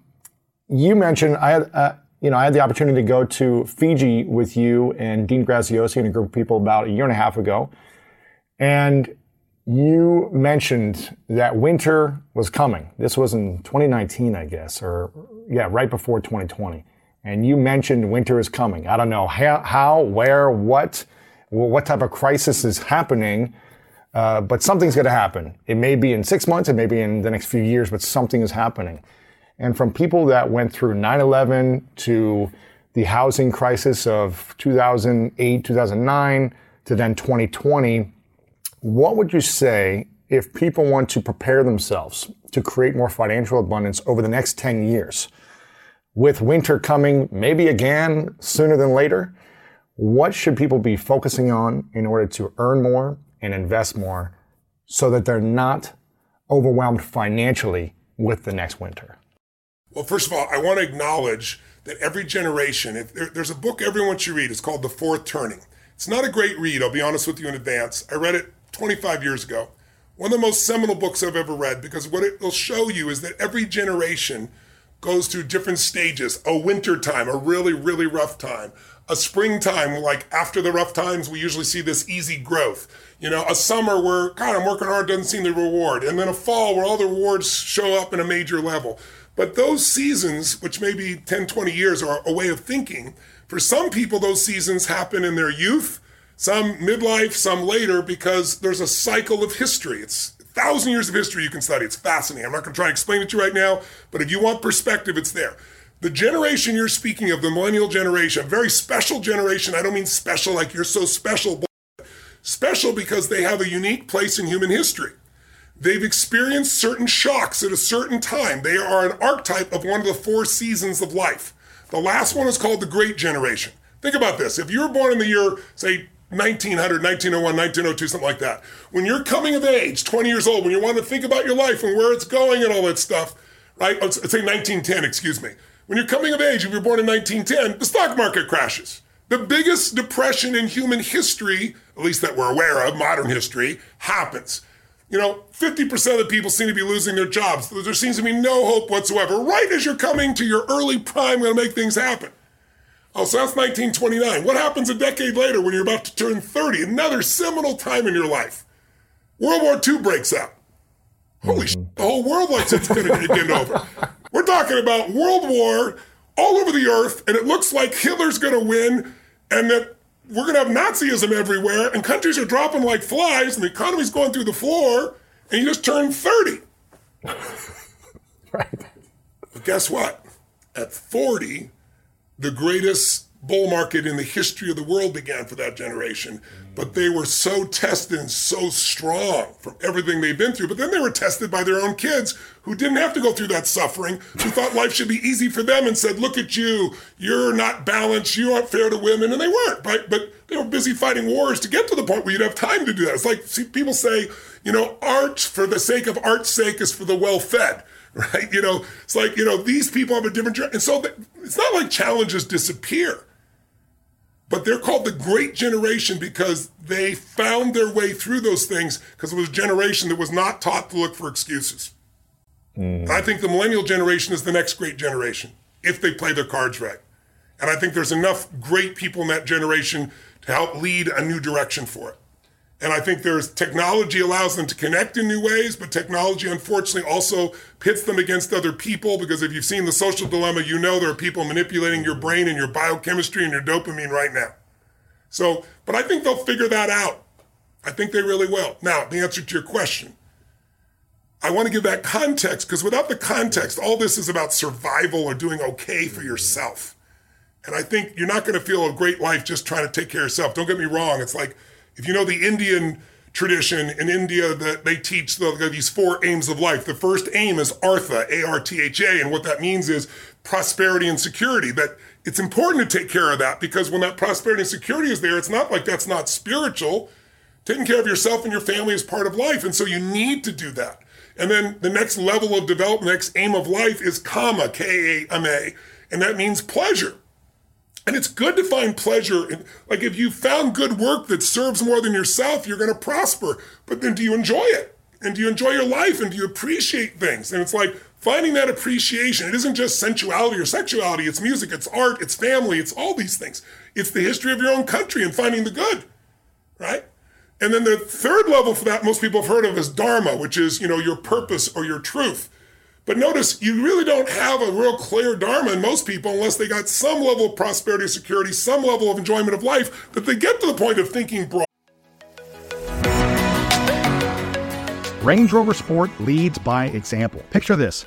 you mentioned I had, uh, you know, I had the opportunity to go to Fiji with you and Dean Graziosi and a group of people about a year and a half ago, and you mentioned that winter was coming. This was in 2019, I guess, or yeah, right before 2020. And you mentioned winter is coming. I don't know how, how where, what, what type of crisis is happening, uh, but something's going to happen. It may be in six months, it may be in the next few years, but something is happening. And from people that went through 9/11 to the housing crisis of 2008, 2009 to then 2020 what would you say if people want to prepare themselves to create more financial abundance over the next 10 years? With winter coming maybe again sooner than later, what should people be focusing on in order to earn more and invest more so that they're not overwhelmed financially with the next winter? Well, first of all, I want to acknowledge that every generation, there, there's a book everyone should read. It's called The Fourth Turning. It's not a great read, I'll be honest with you in advance. I read it 25 years ago. One of the most seminal books I've ever read because what it will show you is that every generation goes through different stages. A winter time, a really, really rough time. A springtime, like after the rough times, we usually see this easy growth. You know, a summer where, God, I'm working hard, doesn't seem the reward. And then a fall where all the rewards show up in a major level. But those seasons, which may be 10, 20 years, are a way of thinking. For some people, those seasons happen in their youth some midlife, some later, because there's a cycle of history. It's a thousand years of history you can study. It's fascinating. I'm not going to try and explain it to you right now, but if you want perspective, it's there. The generation you're speaking of, the millennial generation, a very special generation. I don't mean special like you're so special, special because they have a unique place in human history. They've experienced certain shocks at a certain time. They are an archetype of one of the four seasons of life. The last one is called the Great Generation. Think about this. If you were born in the year, say, 1900, 1901, 1902, something like that. When you're coming of age, 20 years old, when you want to think about your life and where it's going and all that stuff, right? Let's say 1910, excuse me. When you're coming of age, if you're born in 1910, the stock market crashes. The biggest depression in human history, at least that we're aware of, modern history, happens. You know, 50% of the people seem to be losing their jobs. There seems to be no hope whatsoever. Right as you're coming to your early prime, going to make things happen. Oh, so that's 1929. What happens a decade later when you're about to turn 30? Another seminal time in your life. World War II breaks out. Holy mm-hmm. shit, the whole world likes it's going to get over. We're talking about World War all over the earth, and it looks like Hitler's going to win, and that we're going to have Nazism everywhere, and countries are dropping like flies, and the economy's going through the floor, and you just turned 30. *laughs* right. But guess what? At 40, the greatest bull market in the history of the world began for that generation. But they were so tested and so strong from everything they've been through. But then they were tested by their own kids who didn't have to go through that suffering, who thought life should be easy for them and said, Look at you, you're not balanced, you aren't fair to women. And they weren't, right? But they were busy fighting wars to get to the point where you'd have time to do that. It's like see, people say, you know, art for the sake of art's sake is for the well fed *laughs* right? You know, it's like, you know, these people have a different, and so it's not like challenges disappear. But they're called the Great Generation because they found their way through those things because it was a generation that was not taught to look for excuses. Mm. I think the millennial generation is the next great generation if they play their cards right. And I think there's enough great people in that generation to help lead a new direction for it. And I think there's technology allows them to connect in new ways, but technology unfortunately also pits them against other people because if you've seen the social dilemma, you know there are people manipulating your brain and your biochemistry and your dopamine right now. So, but I think they'll figure that out. I think they really will. Now, the answer to your question. I want to give that context because without the context, all this is about survival or doing okay for yourself. And I think you're not going to feel a great life just trying to take care of yourself. Don't get me wrong. It's like, if you know the Indian tradition in India that they teach the, these four aims of life. The first aim is Artha, A-R-T-H-A, and what that means is prosperity and security. That it's important to take care of that because when that prosperity and security is there, it's not like that's not spiritual. Taking care of yourself and your family is part of life, and so you need to do that. And then the next level of development, next aim of life is Kama, K-A-M-A, and that means pleasure. And it's good to find pleasure. Like if you found good work that serves more than yourself, you're going to prosper. But then do you enjoy it? And do you enjoy your life? And do you appreciate things? And it's like finding that appreciation. It isn't just sensuality or sexuality. It's music, it's art, it's family, it's all these things. It's the history of your own country and finding the good, right? And then the third level for that most people have heard of is dharma, which is, you know, your purpose or your truth. But notice you really don't have a real clear dharma in most people unless they got some level of prosperity, security, some level of enjoyment of life that they get to the point of thinking broad. Range Rover Sport leads by example. Picture this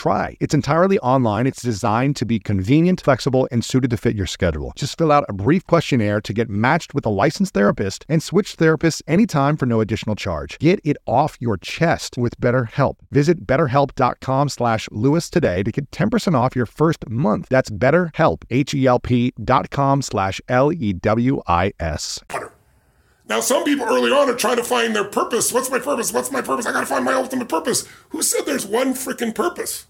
It's entirely online. It's designed to be convenient, flexible, and suited to fit your schedule. Just fill out a brief questionnaire to get matched with a licensed therapist and switch therapists anytime for no additional charge. Get it off your chest with BetterHelp. Visit betterhelp.com slash Lewis today to get 10% off your first month. That's betterhelp, H-E-L-P dot com slash L-E-W-I-S. Now, some people early on are trying to find their purpose. What's my purpose? What's my purpose? I got to find my ultimate purpose. Who said there's one freaking purpose?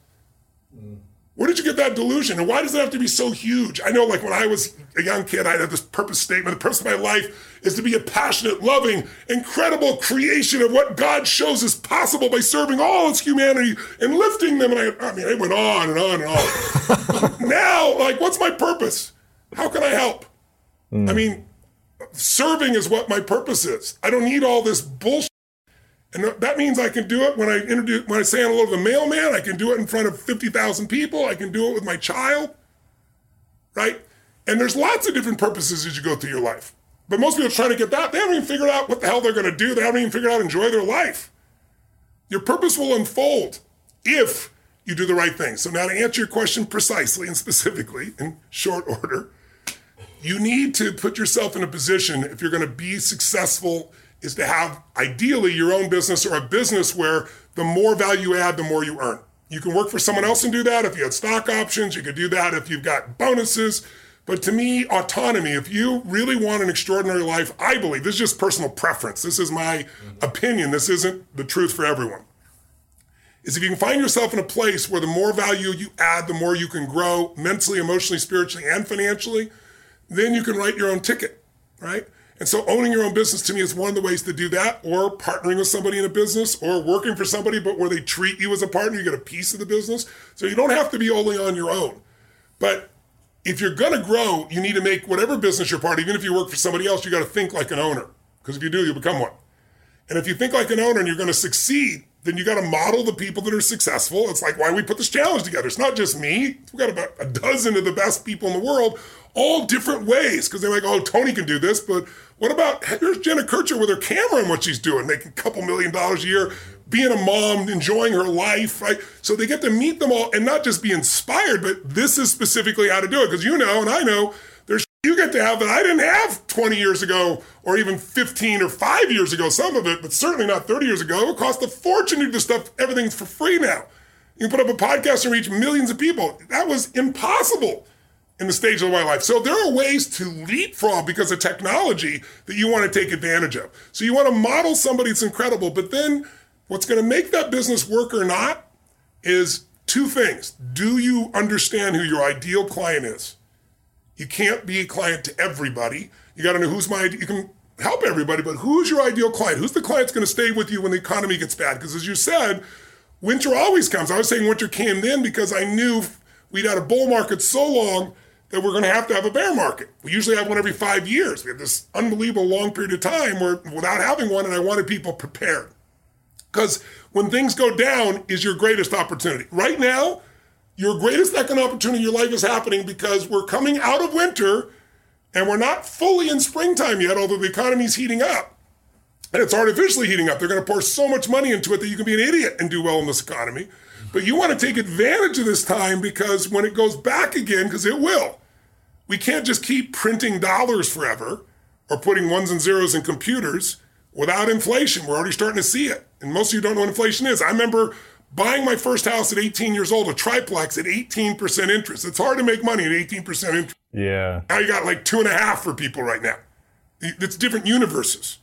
Where did you get that delusion? And why does it have to be so huge? I know, like when I was a young kid, I had this purpose statement. The purpose of my life is to be a passionate, loving, incredible creation of what God shows is possible by serving all its humanity and lifting them. And I, I mean, it went on and on and on. *laughs* now, like, what's my purpose? How can I help? Mm. I mean, serving is what my purpose is. I don't need all this bullshit. And that means I can do it when I introduce, when I say hello to the mailman. I can do it in front of 50,000 people. I can do it with my child, right? And there's lots of different purposes as you go through your life. But most people trying to get that. They haven't even figured out what the hell they're going to do. They haven't even figured out enjoy their life. Your purpose will unfold if you do the right thing. So now to answer your question precisely and specifically in short order, you need to put yourself in a position if you're going to be successful is to have ideally your own business or a business where the more value you add the more you earn. You can work for someone else and do that. If you had stock options you could do that. If you've got bonuses. But to me autonomy if you really want an extraordinary life i believe this is just personal preference. This is my mm-hmm. opinion. This isn't the truth for everyone. Is if you can find yourself in a place where the more value you add the more you can grow mentally emotionally spiritually and financially then you can write your own ticket, right? And so owning your own business to me is one of the ways to do that, or partnering with somebody in a business, or working for somebody, but where they treat you as a partner, you get a piece of the business. So you don't have to be only on your own. But if you're gonna grow, you need to make whatever business you're part of, even if you work for somebody else, you gotta think like an owner. Because if you do, you'll become one. And if you think like an owner and you're gonna succeed, then you got to model the people that are successful. It's like why we put this challenge together. It's not just me. We've got about a dozen of the best people in the world, all different ways. Because they're like, oh, Tony can do this, but what about here's Jenna Kutcher with her camera and what she's doing, making a couple million dollars a year, being a mom, enjoying her life, right? So they get to meet them all and not just be inspired, but this is specifically how to do it. Because you know, and I know there's you get to have that I didn't have 20 years ago or even 15 or five years ago, some of it, but certainly not 30 years ago. It cost a fortune to do this stuff. Everything's for free now. You can put up a podcast and reach millions of people. That was impossible in the stage of my life. So there are ways to leapfrog because of technology that you want to take advantage of. So you want to model somebody that's incredible, but then what's going to make that business work or not is two things. Do you understand who your ideal client is? You can't be a client to everybody. You got to know who's my, you can help everybody, but who's your ideal client? Who's the client that's going to stay with you when the economy gets bad? Because as you said, winter always comes. I was saying winter came then because I knew we'd had a bull market so long that we're going to have to have a bear market. We usually have one every five years. We have this unbelievable long period of time where without having one, and I wanted people prepared. Because when things go down is your greatest opportunity. Right now, your greatest economic opportunity in your life is happening because we're coming out of winter and we're not fully in springtime yet, although the economy's heating up. And it's artificially heating up. They're going to pour so much money into it that you can be an idiot and do well in this economy. But you want to take advantage of this time because when it goes back again, because it will, we can't just keep printing dollars forever or putting ones and zeros in computers without inflation. We're already starting to see it. And most of you don't know what inflation is. I remember buying my first house at 18 years old, a triplex at 18% interest. It's hard to make money at 18% interest. Yeah. Now you got like two and a half for people right now. It's different universes.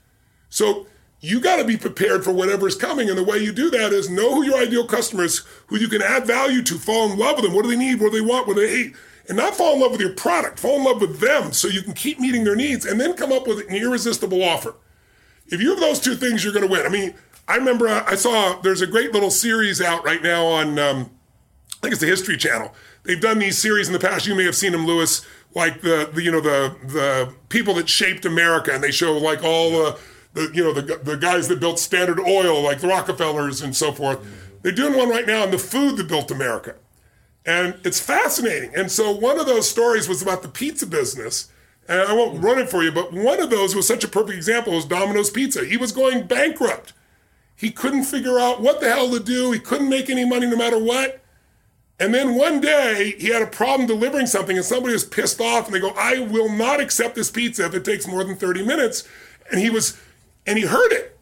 So you got to be prepared for whatever's coming. And the way you do that is know who your ideal customer is, who you can add value to, fall in love with them. What do they need? What do they want? What do they hate? And not fall in love with your product, fall in love with them so you can keep meeting their needs and then come up with an irresistible offer. If you have those two things, you're going to win. I mean, I remember I saw there's a great little series out right now on, um, I think it's the History Channel. They've done these series in the past. You may have seen them, Lewis, like the, the you know the the people that shaped America, and they show like all the the you know the the guys that built Standard Oil, like the Rockefellers and so forth. They're doing one right now on the food that built America, and it's fascinating. And so one of those stories was about the pizza business. And I won't run it for you, but one of those was such a perfect example was Domino's Pizza. He was going bankrupt he couldn't figure out what the hell to do. He couldn't make any money no matter what. And then one day he had a problem delivering something and somebody was pissed off and they go, I will not accept this pizza if it takes more than 30 minutes. And he was, and he heard it.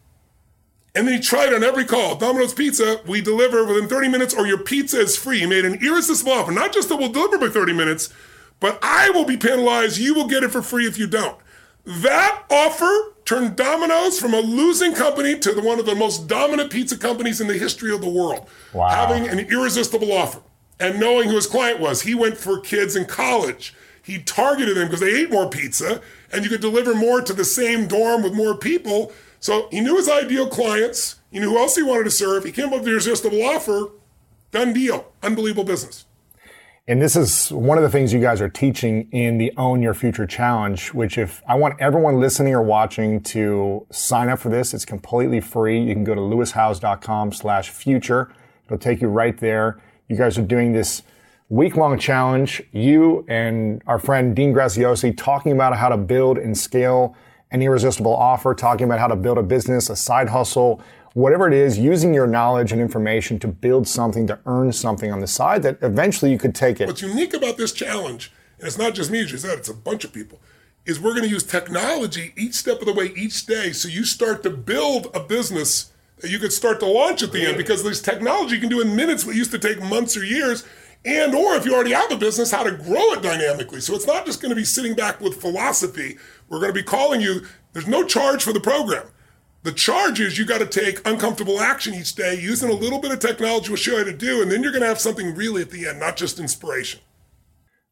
And then he tried on every call Domino's Pizza, we deliver within 30 minutes or your pizza is free. He made an irresistible offer. Not just that we'll deliver by 30 minutes, but I will be penalized. You will get it for free if you don't. That offer turned Domino's from a losing company to the, one of the most dominant pizza companies in the history of the world. Wow. Having an irresistible offer and knowing who his client was. He went for kids in college. He targeted them because they ate more pizza and you could deliver more to the same dorm with more people. So he knew his ideal clients. He knew who else he wanted to serve. He came up with the irresistible offer. Done deal. Unbelievable business. And this is one of the things you guys are teaching in the Own Your Future Challenge, which if I want everyone listening or watching to sign up for this, it's completely free. You can go to lewishowes.com slash future. It'll take you right there. You guys are doing this week long challenge. You and our friend Dean Graziosi talking about how to build and scale an irresistible offer, talking about how to build a business, a side hustle, whatever it is, using your knowledge and information to build something, to earn something on the side that eventually you could take it. What's unique about this challenge, and it's not just me, as you said, it's a bunch of people, is we're going to use technology each step of the way, each day. So you start to build a business that you could start to launch at the end because this technology you can do in minutes what used to take months or years. And or if you already have a business, how to grow it dynamically. So it's not just going to be sitting back with philosophy. We're going to be calling you. There's no charge for the program. The charge is you got to take uncomfortable action each day using a little bit of technology we'll show you how to do, and then you're going to have something really at the end, not just inspiration.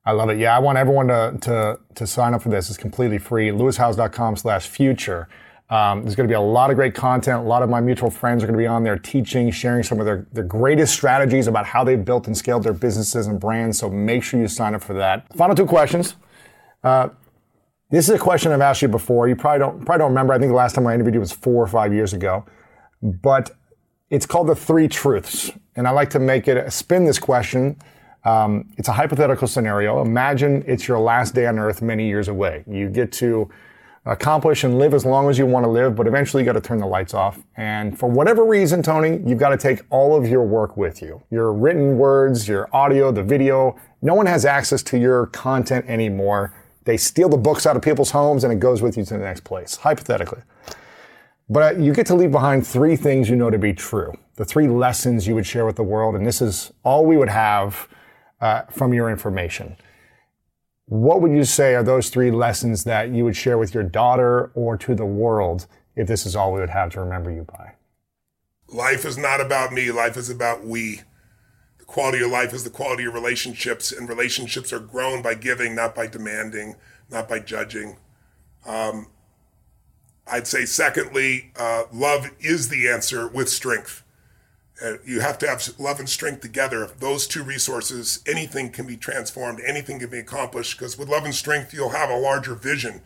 I love it. Yeah, I want everyone to, to, to sign up for this. It's completely free. lewishowes.com slash future. Um, there's going to be a lot of great content. A lot of my mutual friends are going to be on there teaching, sharing some of their, their greatest strategies about how they've built and scaled their businesses and brands. So make sure you sign up for that. Final two questions. Uh, this is a question I've asked you before. You probably don't probably don't remember. I think the last time I interviewed you was four or five years ago. But it's called the three truths, and I like to make it spin this question. Um, it's a hypothetical scenario. Imagine it's your last day on Earth many years away. You get to accomplish and live as long as you want to live, but eventually you got to turn the lights off. And for whatever reason, Tony, you've got to take all of your work with you. Your written words, your audio, the video. No one has access to your content anymore. They steal the books out of people's homes and it goes with you to the next place, hypothetically. But you get to leave behind three things you know to be true. The three lessons you would share with the world. And this is all we would have uh, from your information. What would you say are those three lessons that you would share with your daughter or to the world if this is all we would have to remember you by? Life is not about me, life is about we. The quality of life is the quality of relationships, and relationships are grown by giving, not by demanding, not by judging. Um, I'd say, secondly, uh, love is the answer with strength. Uh, you have to have love and strength together. Those two resources, anything can be transformed, anything can be accomplished. Because with love and strength, you'll have a larger vision.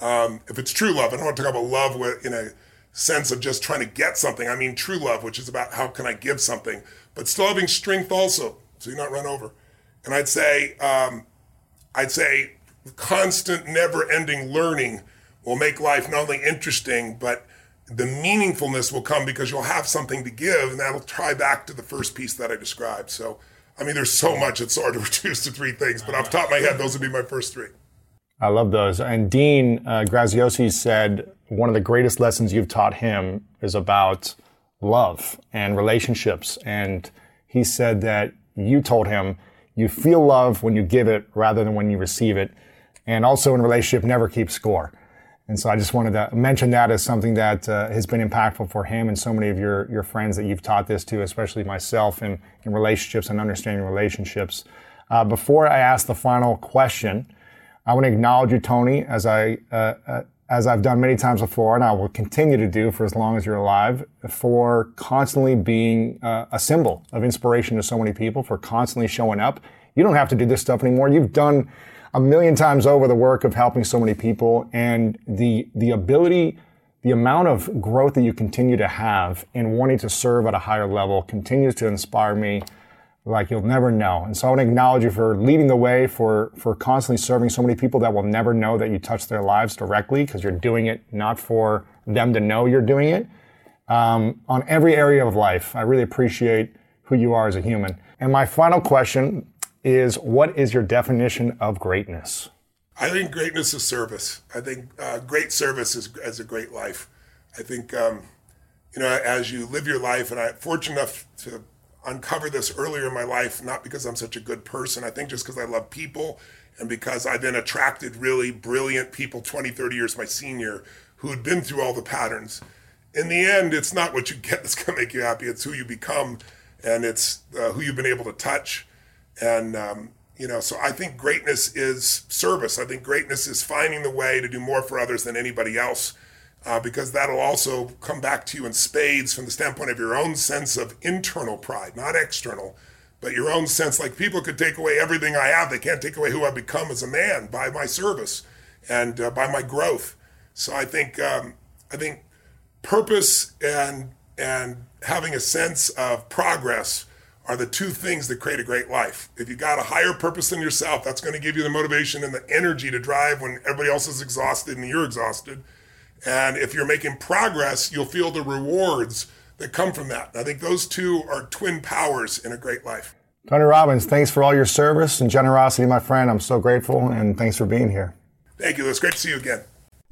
Um, if it's true love, I don't want to talk about love in a sense of just trying to get something. I mean true love, which is about how can I give something, but still having strength also, so you're not run over. And I'd say, um, I'd say, constant, never-ending learning will make life not only interesting, but the meaningfulness will come because you'll have something to give, and that'll tie back to the first piece that I described. So, I mean, there's so much it's hard to *laughs* reduce to three things, but off the top of my head, those would be my first three. I love those. And Dean uh, Graziosi said one of the greatest lessons you've taught him is about love and relationships. And he said that you told him you feel love when you give it rather than when you receive it. And also in relationship, never keep score. And so I just wanted to mention that as something that uh, has been impactful for him and so many of your, your friends that you've taught this to, especially myself in, in relationships and understanding relationships. Uh, before I ask the final question, I want to acknowledge you, Tony, as I, uh, uh, as I've done many times before, and I will continue to do for as long as you're alive, for constantly being uh, a symbol of inspiration to so many people, for constantly showing up. You don't have to do this stuff anymore. You've done a million times over the work of helping so many people and the, the ability, the amount of growth that you continue to have in wanting to serve at a higher level continues to inspire me like you'll never know. And so I want to acknowledge you for leading the way, for, for constantly serving so many people that will never know that you touch their lives directly because you're doing it not for them to know you're doing it. Um, on every area of life, I really appreciate who you are as a human. And my final question is what is your definition of greatness? I think greatness is service. I think uh, great service is, is a great life. I think, um, you know, as you live your life, and I'm fortunate enough to uncover this earlier in my life, not because I'm such a good person, I think just because I love people and because I then attracted really brilliant people 20, 30 years my senior who had been through all the patterns. In the end, it's not what you get *laughs* that's going to make you happy, it's who you become and it's uh, who you've been able to touch. And, um, you know, so I think greatness is service. I think greatness is finding the way to do more for others than anybody else, uh, because that'll also come back to you in spades from the standpoint of your own sense of internal pride, not external, but your own sense. Like people could take away everything I have, they can't take away who I've become as a man by my service and uh, by my growth. So I think um, I think purpose and and having a sense of progress are the two things that create a great life. If you got a higher purpose than yourself, that's going to give you the motivation and the energy to drive when everybody else is exhausted and you're exhausted. And if you're making progress, you'll feel the rewards that come from that. I think those two are twin powers in a great life. Tony Robbins, thanks for all your service and generosity, my friend. I'm so grateful and thanks for being here. Thank you. It's great to see you again.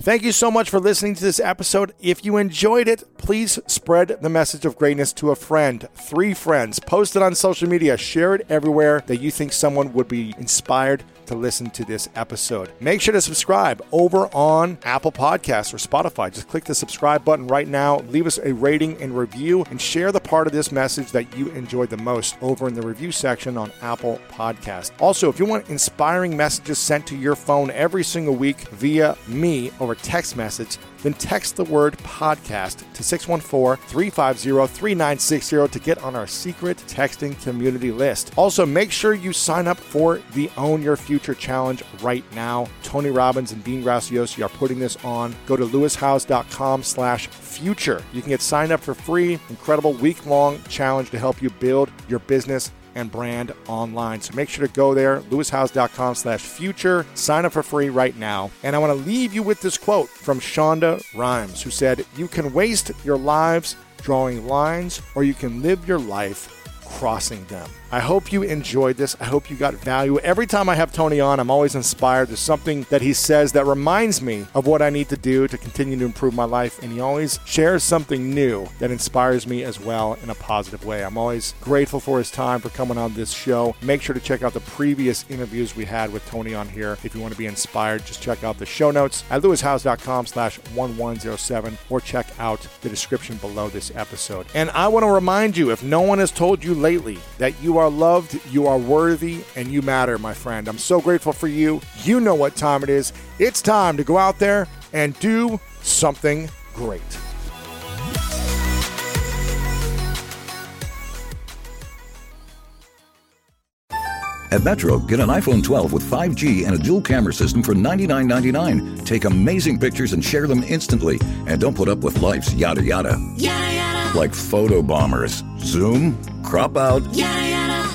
Thank you so much for listening to this episode. If you enjoyed it, please spread the message of greatness to a friend, three friends, post it on social media, share it everywhere that you think someone would be inspired to listen to this episode. Make sure to subscribe over on Apple Podcasts or Spotify. Just click the subscribe button right now, leave us a rating and review, and share the part of this message that you enjoyed the most over in the review section on Apple Podcast. Also, if you want inspiring messages sent to your phone every single week via me over text message, then text the word podcast to 614 350 3960 to get on our secret texting community list. Also, make sure you sign up for the Own Your Future Challenge right now. Tony Robbins and Dean Graziosi are putting this on. Go to lewishowes.com slash future. You can get signed up for free. Incredible week-long challenge to help you build your business and brand online. So make sure to go there, lewishowes.com slash future. Sign up for free right now. And I want to leave you with this quote from Shonda Rhimes, who said, You can waste your lives drawing lines, or you can live your life crossing them. I hope you enjoyed this. I hope you got value. Every time I have Tony on, I'm always inspired. There's something that he says that reminds me of what I need to do to continue to improve my life. And he always shares something new that inspires me as well in a positive way. I'm always grateful for his time for coming on this show. Make sure to check out the previous interviews we had with Tony on here. If you want to be inspired, just check out the show notes at lewishowes.com slash 1107 or check out the description below this episode. And I want to remind you, if no one has told you lately that you are loved, you are worthy, and you matter, my friend. I'm so grateful for you. You know what time it is. It's time to go out there and do something great. At Metro, get an iPhone 12 with 5G and a dual camera system for $99.99. Take amazing pictures and share them instantly. And don't put up with life's yada yada. Yada yada. Like photo bombers. Zoom, crop out, Yada yada.